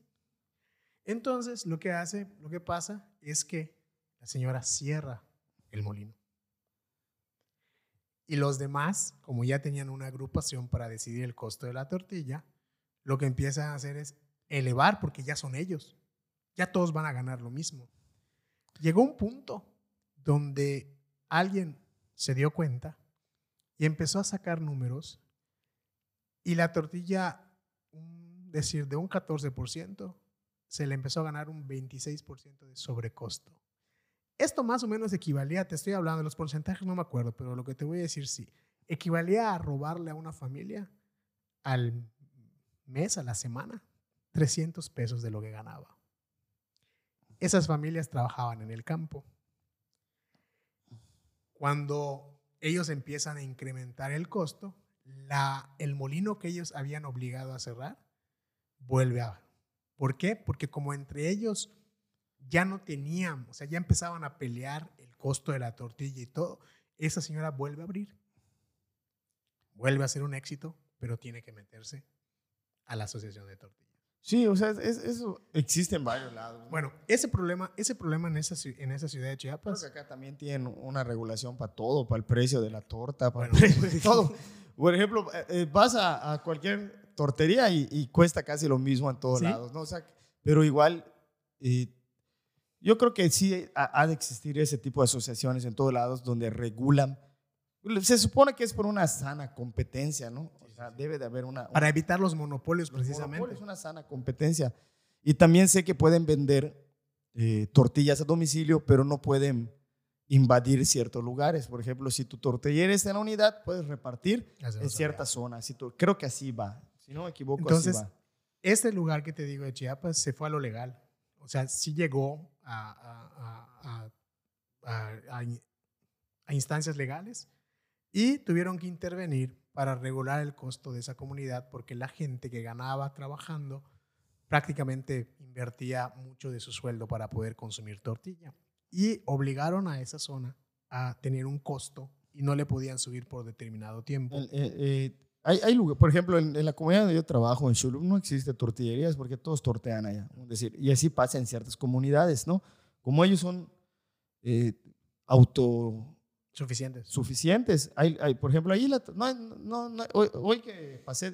Entonces, lo que hace, lo que pasa es que la señora cierra el molino. Y los demás, como ya tenían una agrupación para decidir el costo de la tortilla, lo que empiezan a hacer es elevar porque ya son ellos. Ya todos van a ganar lo mismo. Llegó un punto donde alguien se dio cuenta y empezó a sacar números y la tortilla, decir, de un 14%, se le empezó a ganar un 26% de sobrecosto. Esto más o menos equivalía, te estoy hablando de los porcentajes, no me acuerdo, pero lo que te voy a decir sí, equivalía a robarle a una familia al mes, a la semana, 300 pesos de lo que ganaba. Esas familias trabajaban en el campo. Cuando ellos empiezan a incrementar el costo, el molino que ellos habían obligado a cerrar vuelve a... ¿Por qué? Porque como entre ellos ya no tenían, o sea, ya empezaban a pelear el costo de la tortilla y todo, esa señora vuelve a abrir. Vuelve a ser un éxito, pero tiene que meterse a la asociación de tortillas. Sí, o sea, es- eso existe en varios lados. ¿no? Bueno, ese problema, ese problema en esa, en esa ciudad de Creo Chiapas, que acá también tienen una regulación para todo, para el precio de la torta, para Bueno. el precio de todo. Por ejemplo, eh, eh, vas a, a cualquier tortería y, y cuesta casi lo mismo en todos ¿Sí? lados, ¿no? O sea, pero igual, eh, yo creo que sí ha, ha de existir ese tipo de asociaciones en todos lados donde regulan. Se supone que es por una sana competencia, ¿no? O sea, debe de haber una, para evitar los monopolios los precisamente. monopolios, una sana competencia. Y también sé que pueden vender eh, tortillas a domicilio, pero no pueden invadir ciertos lugares. Por ejemplo, si tu tortillera está en la unidad, puedes repartir en ciertas zonas. Si tú- creo que así va. Si no me equivoco, Entonces, así va. Este lugar que te digo de Chiapas se fue a lo legal. O sea, sí llegó a, a- a- a instancias legales y tuvieron que intervenir para regular el costo de esa comunidad porque la gente que ganaba trabajando prácticamente invertía mucho de su sueldo para poder consumir tortilla. Y obligaron a esa zona a tener un costo y no le podían subir por determinado tiempo. Eh, eh, hay, hay lugar- por ejemplo, en, en la comunidad donde yo trabajo, en Shuluk, no existe tortillerías porque todos tortean allá. Es decir, y así pasa en ciertas comunidades, ¿no? Como ellos son eh, autosuficientes, Suficientes. hay, hay, por ejemplo, ahí, la, no, no, no- hoy, hoy que pasé,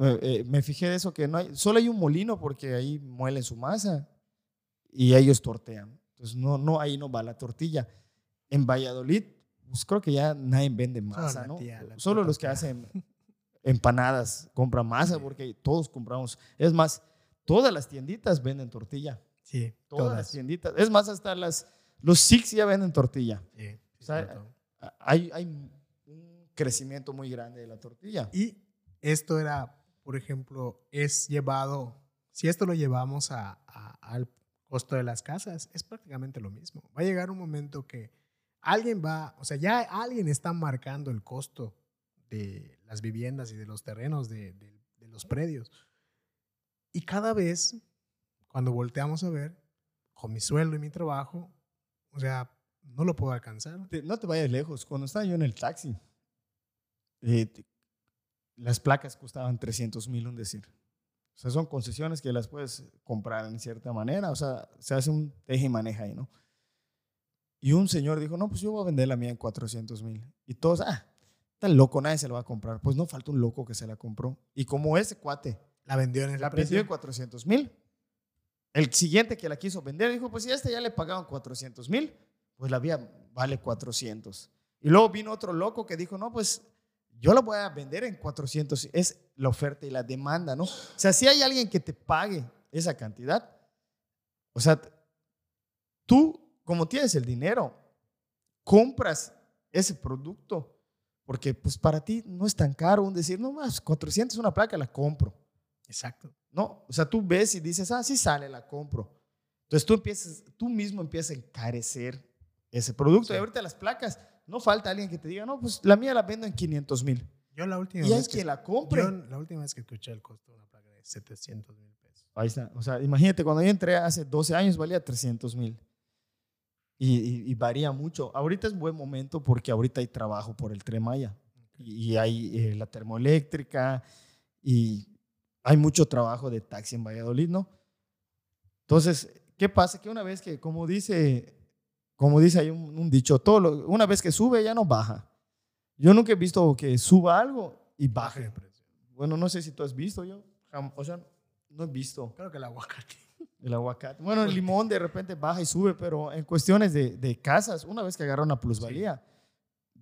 eh, eh, me fijé de eso, que no hay, solo hay un molino porque ahí muelen su masa y ellos tortean. Entonces, no, no, ahí no va la tortilla. En Valladolid, pues creo que ya nadie vende masa, ¿no? tía, Solo los que hacen empanadas compran masa porque todos compramos. Es más, todas las tienditas venden tortilla. Sí, Todas, las tienditas. Es más, hasta las, los Six ya venden tortilla. Sí, O sea. Hay, hay un crecimiento muy grande de la tortilla. Y esto era, por ejemplo, es llevado, si esto lo llevamos a- a- al costo de las casas, es prácticamente lo mismo. Va a llegar un momento que alguien va, o sea, ya alguien está marcando el costo de las viviendas y de los terrenos, de, de- de los predios. Y cada vez, cuando volteamos a ver, con mi sueldo y mi trabajo, o sea, no lo puedo alcanzar. No te vayas lejos. Cuando estaba yo en el taxi, eh, las placas costaban 300 mil, un decir. O sea, son concesiones que las puedes comprar en cierta manera. O sea, se hace un teje y maneja ahí, ¿no? Y un señor dijo, no, pues yo voy a vender la mía en 400 mil. Y todos, ah, está loco, nadie se la va a comprar. Pues no falta un loco que se la compró. Y como ese cuate La vendió en la precio. vendió en 400 mil. El siguiente que la quiso vender dijo, pues si a este ya le pagaban 400 mil, pues la vía vale 400. Y luego vino otro loco que dijo, no, pues yo la voy a vender en 400. Es la oferta y la demanda, ¿no? O sea, si hay alguien que te pague esa cantidad, o sea, tú, como tienes el dinero, compras ese producto, porque pues para ti no es tan caro un decir, no más, 400 una placa, la compro. Exacto. No, o sea, tú ves y dices, ah, sí sale, la compro. Entonces tú empiezas, tú mismo empiezas a encarecer ese producto. Sí. Y ahorita las placas, no falta alguien que te diga, no, pues la mía la vendo en 500 mil. Yo la última Y vez que quien la compre. Yo la última vez que escuché el costo de una placa de 700 mil pesos. Ahí está. O sea, imagínate, cuando yo entré hace 12 años valía 300 mil. Y, y- y varía mucho. Ahorita es buen momento porque ahorita hay trabajo por el Tren Maya. Y, y hay eh, la termoeléctrica y hay mucho trabajo de taxi en Valladolid, ¿no? Entonces, ¿qué pasa? Que una vez que, como dice, como dice hay un, un dicho, todo lo- una vez que sube ya no baja. Yo nunca he visto que suba algo y Baje de precio. Bueno, no sé si tú has visto yo. O sea, no he visto. Creo que el aguacate. El aguacate. Bueno, el limón de repente baja y sube, pero en cuestiones de, de casas, una vez que agarra una plusvalía,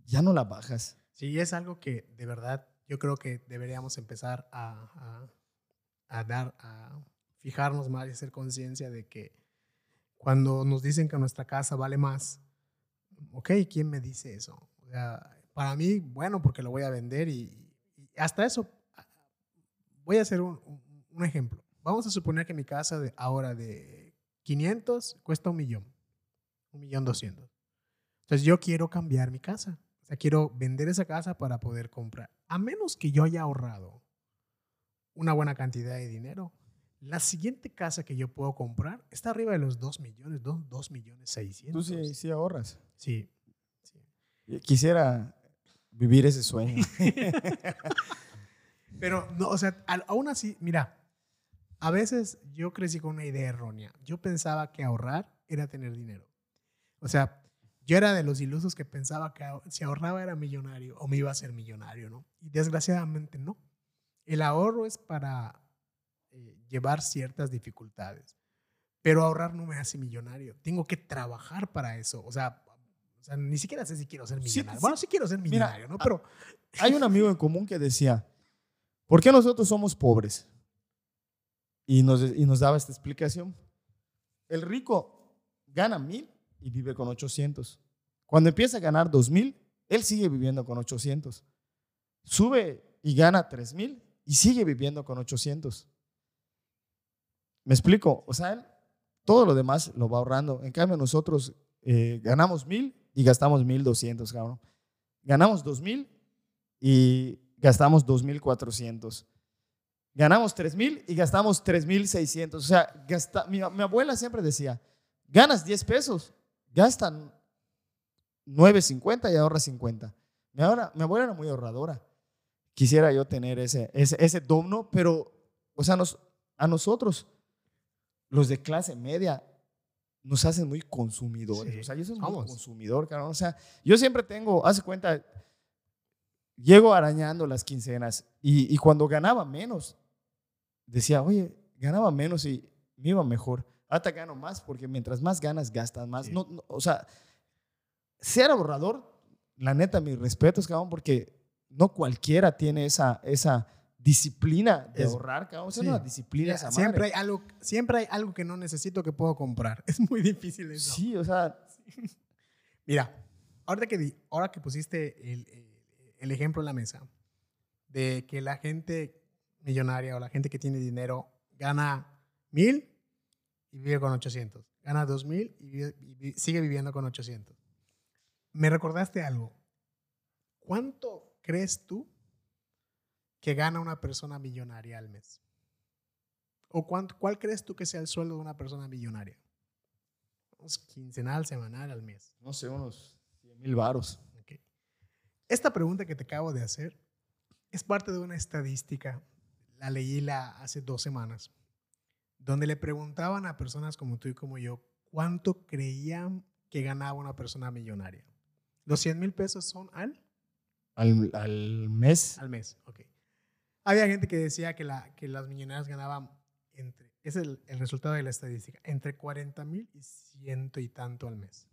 ya no la bajas. Sí, es algo que de verdad yo creo que deberíamos empezar a, a- a dar, a fijarnos más y hacer conciencia de que cuando nos dicen que nuestra casa vale más, ok, ¿quién me dice eso? O sea, para mí, bueno, porque lo voy a vender y, y hasta eso, voy a hacer un, un- un ejemplo. Vamos a suponer que mi casa de ahora de 500 cuesta un millón, un millón doscientos. Entonces yo quiero cambiar mi casa. O sea, quiero vender esa casa para poder comprar. A menos que yo haya ahorrado una buena cantidad de dinero, la siguiente casa que yo puedo comprar está arriba de los 2 millones, 2, millones Tú 600. sí, sí ahorras. Sí. sí. Quisiera vivir ese sueño. Pero, no, o sea, aún así, mira, A veces yo crecí con una idea errónea. Yo pensaba que ahorrar era tener dinero. O sea, yo era de los ilusos que pensaba que si ahorraba era millonario o me iba a ser millonario, ¿no? Y desgraciadamente no. El ahorro es para eh, llevar ciertas dificultades, pero ahorrar no me hace millonario. Tengo que trabajar para eso. O sea, o sea ni siquiera sé si quiero ser millonario. bueno, sí quiero ser millonario, ¿no? Pero hay un amigo en común que decía, ¿por qué nosotros somos pobres? Y nos, y nos daba esta explicación. El rico gana mil y vive con 800. Cuando empieza a ganar 2000, él sigue viviendo con 800. Sube y gana 3000 y sigue viviendo con 800. ¿Me explico? O sea, él todo lo demás lo va ahorrando. En cambio, nosotros eh, ganamos 1000 y gastamos 1200, cabrón. Ganamos 2000 y gastamos 2400. Ganamos 3000 y gastamos 3600. O sea, gasta, mi, abuela siempre decía, ganas 10 pesos, gastan 9.50 y ahorra 50. Mi, mi abuela era muy ahorradora. Quisiera yo tener ese, ese, ese domno, pero, o sea, nos, a nosotros, los de clase media, nos hacen muy consumidores. O sea, yo soy muy consumidor, claro. O sea, yo siempre tengo, hace cuenta, llego arañando las quincenas y, y cuando ganaba menos, decía, oye, ganaba menos y me iba mejor. Ahora gano más porque mientras más ganas, gastas más. No, o sea, ser ahorrador, la neta, mis respetos, cabrón, porque no cualquiera tiene esa, esa disciplina de ahorrar, cabrón. Es una disciplina esa siempre Hay algo, siempre hay algo que no necesito que puedo comprar. Es muy difícil eso. Sí, o sea. Mira, ahora que, ahora que pusiste el, el ejemplo en la mesa de que la gente millonaria o la gente que tiene dinero gana mil y vive con 800. Gana 2000 y, y sigue viviendo con 800. Me recordaste algo. ¿Cuánto crees tú que gana una persona millonaria al mes? ¿O cuánto, cuál crees tú que sea el sueldo de una persona millonaria? quincenal, semanal, al mes. No sé, unos 100 mil varos. Esta pregunta que te acabo de hacer es parte de una estadística. La leí la hace dos semanas donde le preguntaban a personas como tú y como yo cuánto creían que ganaba una persona millonaria. ¿Los 100 mil pesos son al? al? mes. Al mes, ok. Había gente que decía que, la, que las millonarias ganaban entre, es el, resultado de la estadística, entre 40 mil y ciento y tanto al mes.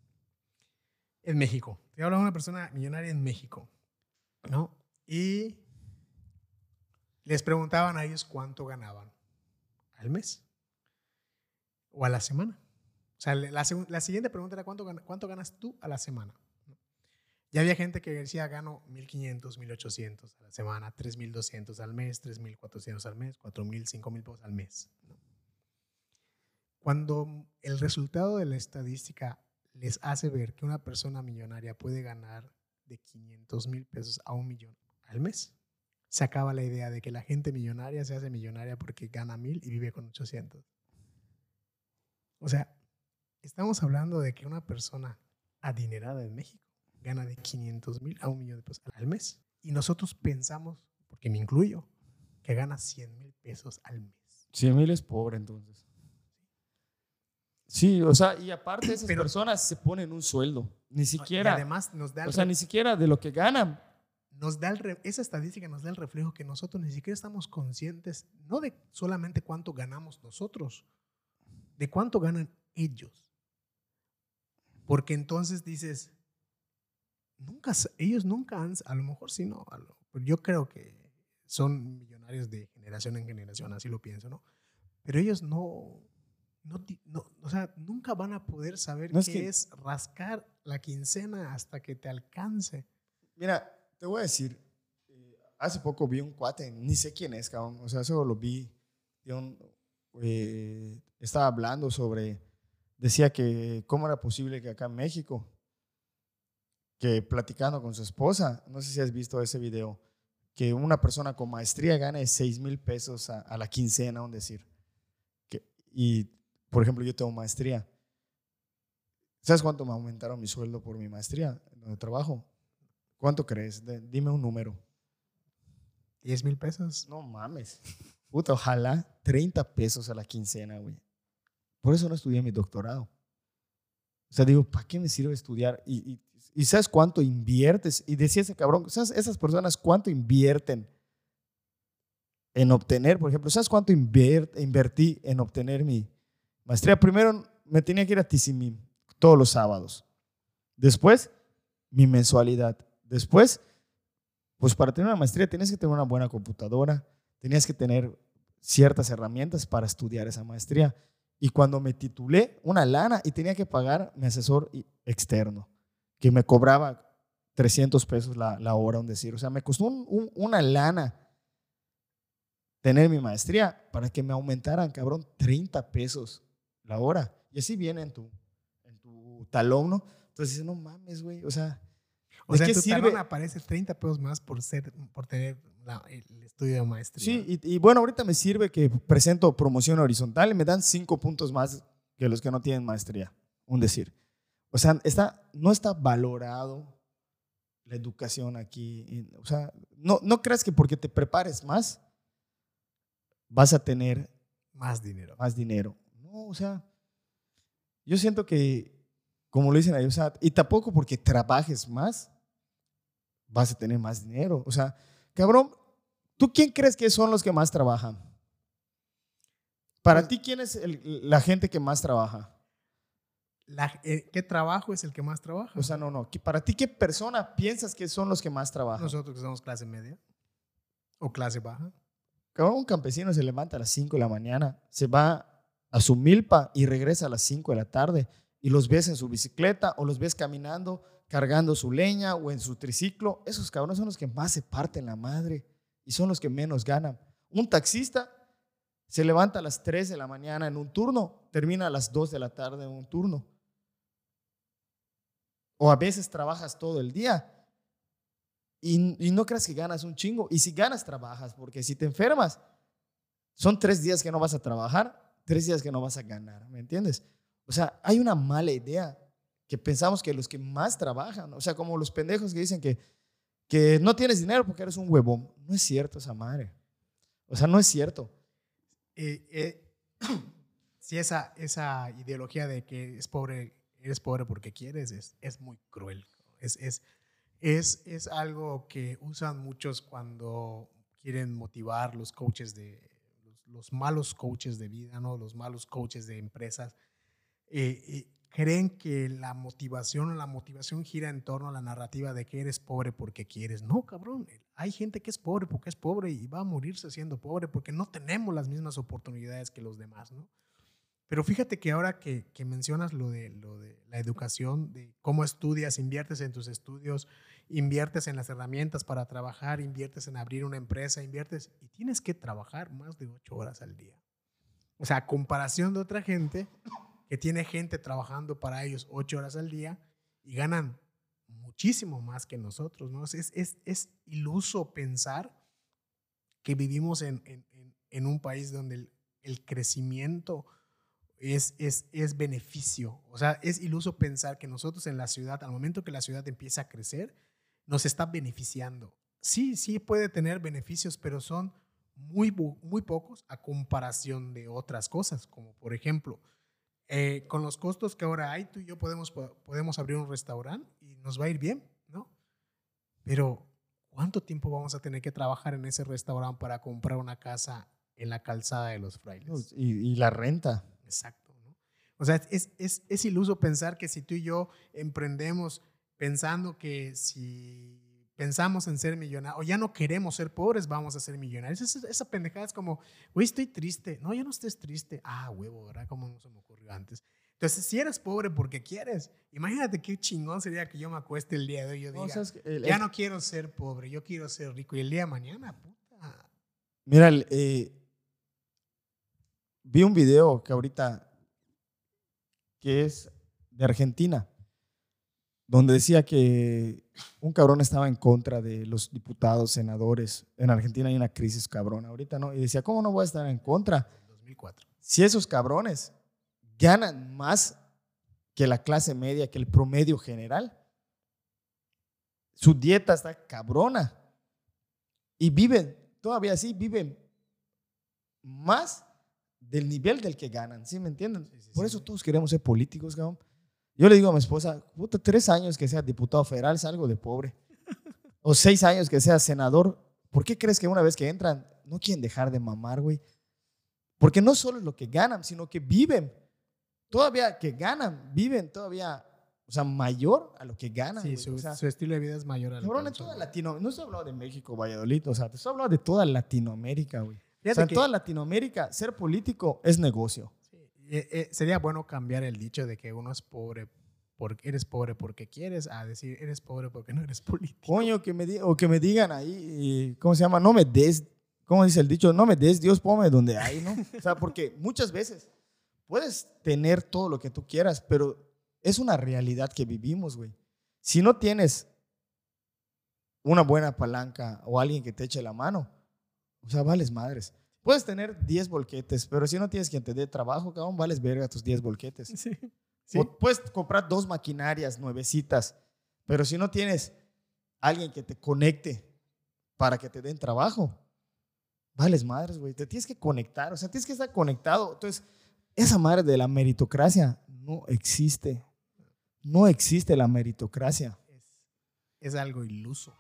En México. Te hablo de una persona millonaria en México, ¿no? Y les preguntaban a ellos cuánto ganaban al mes o a la semana. O sea, la, siguiente pregunta era ¿cuánto, cuánto ganas tú a la semana. Ya había gente que decía, gano 1.500, 1.800 a la semana, 3.200 al mes, 3.400 al mes, 4.000, 5.000 pesos al mes. Cuando el resultado de la estadística les hace ver que una persona millonaria puede ganar de 500 mil pesos a un millón al mes, se acaba la idea de que la gente millonaria se hace millonaria porque gana mil y vive con 800. O sea, estamos hablando de que una persona adinerada en México gana de 500 mil a un millón de pesos al mes. Y nosotros pensamos, porque me incluyo, que gana 100 mil pesos al mes. 100 mil es pobre entonces. Sí, o sea, y aparte esas personas se ponen un sueldo, ni siquiera. además nos da. o sea, ni siquiera de lo que ganan. Nos da esa estadística nos da el reflejo que nosotros ni siquiera estamos conscientes, no de solamente cuánto ganamos nosotros, de cuánto ganan ellos. Porque entonces dices, nunca, ellos nunca han, a lo mejor sí, no, pero yo creo que son millonarios de generación en generación, así lo pienso, ¿no? Pero ellos no, no, o sea, nunca van a poder saber qué es, rascar la quincena hasta que te alcance. Mira, te voy a decir, eh, hace poco vi un cuate, ni sé quién es, cabrón, o sea, eso lo vi de un, eh, estaba hablando sobre, decía que cómo era posible que acá en México, que platicando con su esposa, no sé si has visto ese video, que una persona con maestría gane 6 mil pesos a, la quincena, un decir. Que, y, por ejemplo, yo tengo maestría. ¿Sabes cuánto me aumentaron mi sueldo por mi maestría donde trabajo? ¿Cuánto crees? dime un número. ¿10 mil pesos? No mames. Puta, ojalá 30 pesos a la quincena, güey. Por eso no estudié mi doctorado. O sea, digo, ¿para qué me sirve estudiar? Y, y, y ¿sabes cuánto inviertes? Y decía ese cabrón, ¿sabes esas personas cuánto invierten en obtener, por ejemplo, ¿sabes cuánto invertí en obtener mi maestría? Primero me tenía que ir a Tizimín todos los sábados. Después, mi mensualidad. Después, pues para tener una maestría tienes que tener una buena computadora, tenías que tener ciertas herramientas para estudiar esa maestría. Y cuando me titulé, una lana y tenía que pagar mi asesor externo, que me cobraba 300 pesos la, la hora, un decir. O sea, me costó una lana tener mi maestría para que me aumentaran, cabrón, 30 pesos la hora. Y así viene en tu, en tu talón, ¿no? Entonces dices, no mames, güey, o sea... O sea, qué tu sirve? talón aparece 30 pesos más por, ser, por tener el estudio de maestría. Sí, y, bueno, ahorita me sirve que presento promoción horizontal y me dan 5 puntos más que los que no tienen maestría, un decir. O sea, está, no está valorado la educación aquí. O sea, no, no creas que porque te prepares más, vas a tener más dinero. Más dinero. No, o sea, yo siento que, como lo dicen ahí, o sea, y tampoco porque trabajes más, vas a tener más dinero. O sea, cabrón, ¿tú quién crees que son los que más trabajan? Para pues ti, ¿quién es la gente que más trabaja? Eh, ¿Qué trabajo es el que más trabaja? O sea, no, no. Para ti, ¿qué persona piensas que son los que más trabajan? Nosotros que somos clase media o clase baja un campesino se levanta a las 5 de la mañana, se va a su milpa y regresa a las 5 de la tarde y los ves en su bicicleta o los ves caminando, cargando su leña o en su triciclo. Esos cabrones son los que más se parten la madre y son los que menos ganan. Un taxista se levanta a las 3 de la mañana en un turno, termina a las 2 de la tarde en un turno. O a veces trabajas todo el día y, no creas que ganas un chingo. Y si ganas, trabajas, porque si te enfermas, son tres días que no vas a trabajar, tres días que no vas a ganar, ¿me entiendes? O sea, hay una mala idea que pensamos que los que más trabajan, o sea, como los pendejos que dicen que, que no tienes dinero porque eres un huevón. No es cierto esa madre. O sea, no es cierto. Eh, eh, si esa, esa ideología de que es pobre, eres pobre porque quieres, es, es muy cruel. Es, es, es, es algo que usan muchos cuando quieren motivar los coaches de los, malos coaches de vida, ¿no? Los malos coaches de empresas. Eh, eh, creen que la motivación la motivación gira en torno a la narrativa de que eres pobre porque quieres. No, cabrón. Hay gente que es pobre porque es pobre y va a morirse siendo pobre porque no tenemos las mismas oportunidades que los demás, ¿no? Pero fíjate que ahora que, mencionas lo de, lo de la educación, de cómo estudias, inviertes en tus estudios, inviertes en las herramientas para trabajar, inviertes en abrir una empresa, inviertes y tienes que trabajar más de ocho horas al día. O sea, a comparación de otra gente que tiene gente trabajando para ellos ocho horas al día y ganan muchísimo más que nosotros, ¿no? Es, es, es iluso pensar que vivimos en, en, en un país donde el, el crecimiento es, es, es beneficio. O sea, es iluso pensar que nosotros en la ciudad, al momento que la ciudad empieza a crecer, nos está beneficiando. Sí, sí puede tener beneficios, pero son muy, muy pocos a comparación de otras cosas, como por ejemplo, eh, con los costos que ahora hay, tú y yo podemos, podemos abrir un restaurante y nos va a ir bien, ¿no? Pero, ¿cuánto tiempo vamos a tener que trabajar en ese restaurante para comprar una casa en la calzada de los frailes? Y, y la renta. Exacto. ¿no? O sea, es, es, es, iluso pensar que si tú y yo emprendemos pensando que si pensamos en ser millonarios o ya no queremos ser pobres, vamos a ser millonarios. Esa, esa pendejada es como, güey, estoy triste. No, ya no estés triste. Ah, huevo, ¿verdad? Como no se me ocurrió antes. Entonces, si eres pobre porque quieres, imagínate qué chingón sería que yo me acueste el día de hoy y yo diga, ya no quiero ser pobre, yo quiero ser rico. Y el día de mañana, puta. Mira, eh, vi un video que ahorita, que es de Argentina, donde decía que un cabrón estaba en contra de los diputados, senadores. En Argentina hay una crisis cabrón ahorita, ¿no? Y decía, ¿cómo no voy a estar en contra? 2004. Si esos cabrones ganan más que la clase media, que el promedio general, su dieta está cabrona. Y viven, todavía así, viven más del nivel del que ganan, ¿sí me entienden? Sí, sí, Por eso todos queremos ser políticos, cabrón. Yo le digo a mi esposa, puta, tres años que sea diputado federal es algo de pobre. o seis años que sea senador. ¿Por qué crees que una vez que entran no quieren dejar de mamar, güey? Porque no solo es lo que ganan, sino que viven. Todavía que ganan, viven todavía, o sea, mayor a lo que ganan. Sí, su, O sea, su estilo de vida es mayor al cabrón, en toda Latinoamérica, no estoy hablando de México, Valladolid, o sea, te estoy hablando de toda Latinoamérica, güey. O sea, en que- toda Latinoamérica, ser político es negocio. Sí, eh, eh, sería bueno cambiar el dicho de que uno es pobre porque eres pobre porque quieres a decir eres pobre porque no eres político. Coño, que me di- o que me digan ahí, ¿cómo se llama? No me des, ¿cómo dice el dicho? No me des, Dios ponme donde hay, ¿no? O sea, porque muchas veces puedes tener todo lo que tú quieras, pero es una realidad que vivimos, güey. Si no tienes una buena palanca o alguien que te eche la mano, o sea, vales madres. Puedes tener 10 volquetes, pero si no tienes quien te dé trabajo, cabrón, vales verga tus 10 volquetes. Sí. Sí. O puedes comprar dos maquinarias nuevecitas, pero si no tienes alguien que te conecte para que te den trabajo, vales madres, güey. Te tienes que conectar, o sea, tienes que estar conectado. Entonces, esa madre de la meritocracia no existe. No existe la meritocracia. Es, es algo iluso.